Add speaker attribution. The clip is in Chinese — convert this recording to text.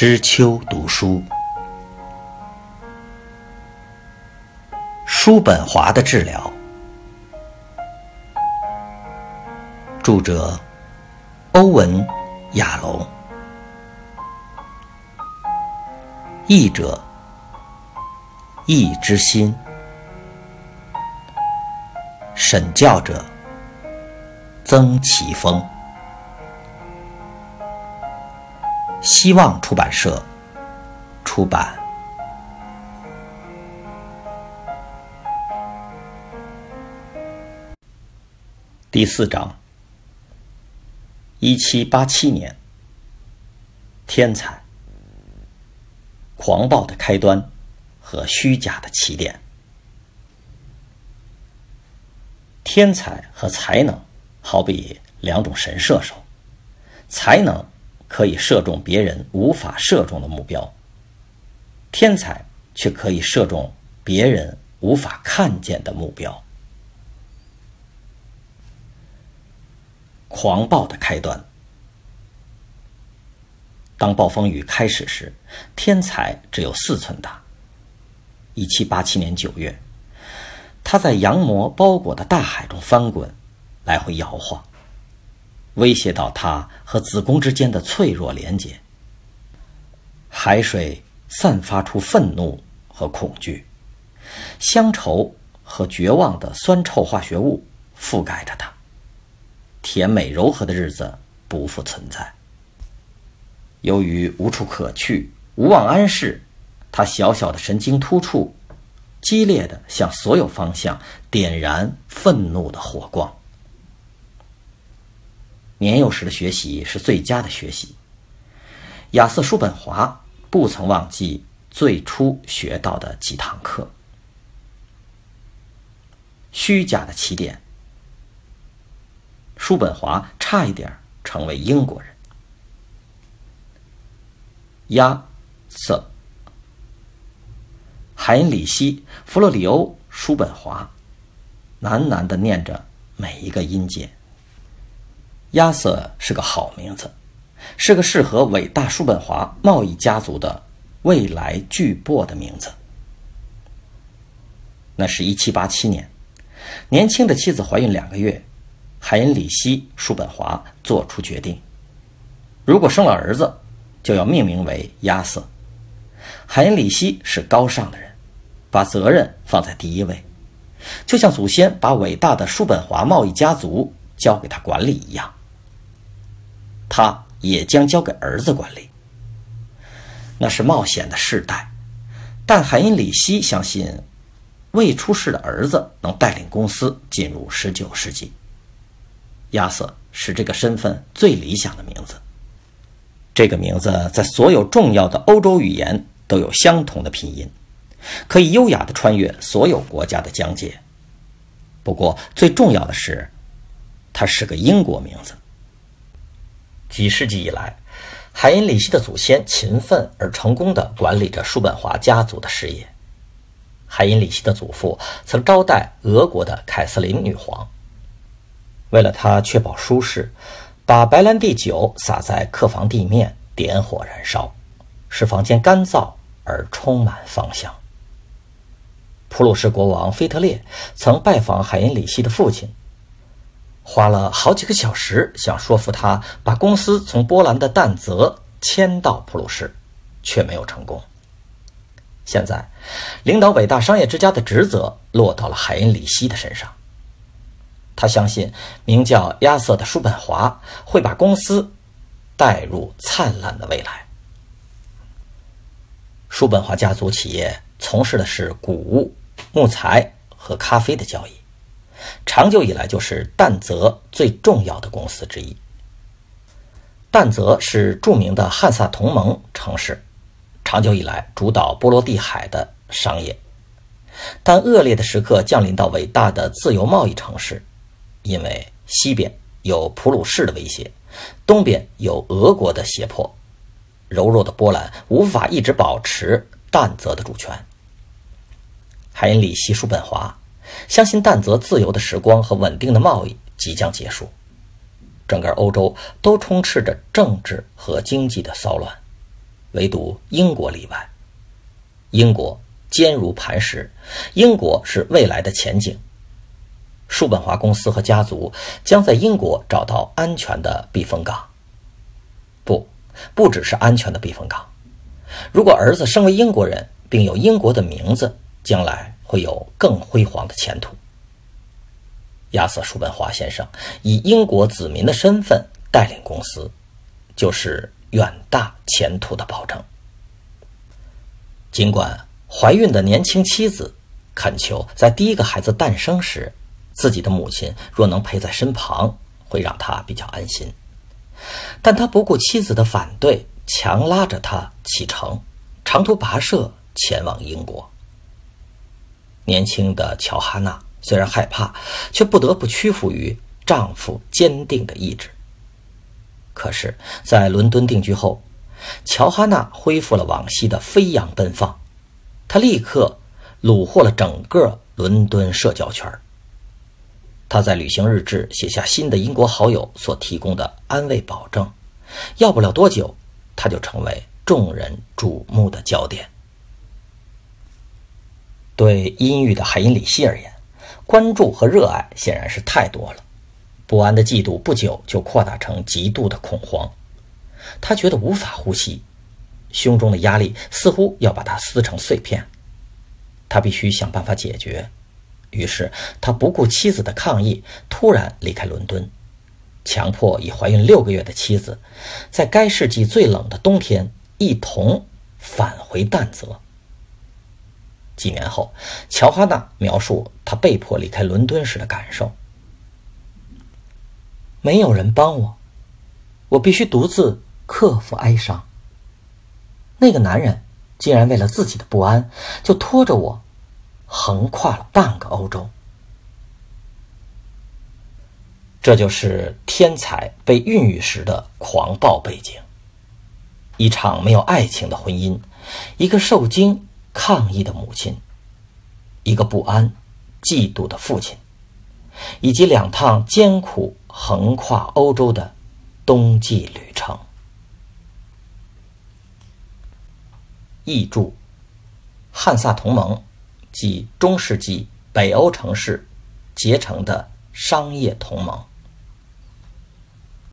Speaker 1: 知秋读书，叔本华的治疗。著者：欧文·亚龙，译者：易之心，审教者：曾奇峰。希望出版社出版。第四章：一七八七年，天才、狂暴的开端和虚假的起点。天才和才能好比两种神射手，才能。可以射中别人无法射中的目标，天才却可以射中别人无法看见的目标。狂暴的开端。当暴风雨开始时，天才只有四寸大。一七八七年九月，他在羊膜包裹的大海中翻滚，来回摇晃。威胁到他和子宫之间的脆弱连接。海水散发出愤怒和恐惧，乡愁和绝望的酸臭化学物覆盖着它。甜美柔和的日子不复存在。由于无处可去，无望安适，他小小的神经突触，激烈的向所有方向点燃愤怒的火光。年幼时的学习是最佳的学习。亚瑟·叔本华不曾忘记最初学到的几堂课。虚假的起点。叔本华差一点成为英国人。亚瑟·海因里希·弗洛里欧·叔本华，喃喃的念着每一个音节。亚瑟是个好名字，是个适合伟大叔本华贸易家族的未来巨擘的名字。那是一七八七年，年轻的妻子怀孕两个月，海因里希·叔本华做出决定：如果生了儿子，就要命名为亚瑟。海因里希是高尚的人，把责任放在第一位，就像祖先把伟大的叔本华贸易家族交给他管理一样。他也将交给儿子管理。那是冒险的世代，但海因里希相信，未出世的儿子能带领公司进入十九世纪。亚瑟是这个身份最理想的名字。这个名字在所有重要的欧洲语言都有相同的拼音，可以优雅地穿越所有国家的疆界。不过，最重要的是，它是个英国名字。几世纪以来，海因里希的祖先勤奋而成功地管理着叔本华家族的事业。海因里希的祖父曾招待俄国的凯瑟琳女皇，为了她确保舒适，把白兰地酒洒在客房地面，点火燃烧，使房间干燥而充满芳香。普鲁士国王腓特烈曾拜访海因里希的父亲。花了好几个小时，想说服他把公司从波兰的但泽迁到普鲁士，却没有成功。现在，领导伟大商业之家的职责落到了海因里希的身上。他相信名叫亚瑟的叔本华会把公司带入灿烂的未来。叔本华家族企业从事的是谷物、木材和咖啡的交易。长久以来就是但泽最重要的公司之一。但泽是著名的汉萨同盟城市，长久以来主导波罗的海的商业。但恶劣的时刻降临到伟大的自由贸易城市，因为西边有普鲁士的威胁，东边有俄国的胁迫，柔弱的波兰无法一直保持但泽的主权。海因里希·叔本华。相信但泽自由的时光和稳定的贸易即将结束，整个欧洲都充斥着政治和经济的骚乱。唯独英国例外。英国坚如磐石，英国是未来的前景。叔本华公司和家族将在英国找到安全的避风港。不，不只是安全的避风港。如果儿子身为英国人，并有英国的名字，将来会有更辉煌的前途。亚瑟·叔本华先生以英国子民的身份带领公司，就是远大前途的保证。尽管怀孕的年轻妻子恳求，在第一个孩子诞生时，自己的母亲若能陪在身旁，会让他比较安心。但他不顾妻子的反对，强拉着他启程，长途跋涉前往英国。年轻的乔哈娜虽然害怕，却不得不屈服于丈夫坚定的意志。可是，在伦敦定居后，乔哈娜恢复了往昔的飞扬奔放，她立刻虏获了整个伦敦社交圈。他在旅行日志写下新的英国好友所提供的安慰保证，要不了多久，他就成为众人瞩目的焦点。对阴郁的海因里希而言，关注和热爱显然是太多了，不安的嫉妒不久就扩大成极度的恐慌。他觉得无法呼吸，胸中的压力似乎要把他撕成碎片。他必须想办法解决。于是，他不顾妻子的抗议，突然离开伦敦，强迫已怀孕六个月的妻子，在该世纪最冷的冬天一同返回淡泽。几年后，乔哈娜描述他被迫离开伦敦时的感受：“没有人帮我，我必须独自克服哀伤。那个男人竟然为了自己的不安，就拖着我。”横跨了半个欧洲，这就是天才被孕育时的狂暴背景。一场没有爱情的婚姻，一个受惊抗议的母亲，一个不安、嫉妒的父亲，以及两趟艰苦横跨欧洲的冬季旅程。译注：汉萨同盟。即中世纪北欧城市结成的商业同盟。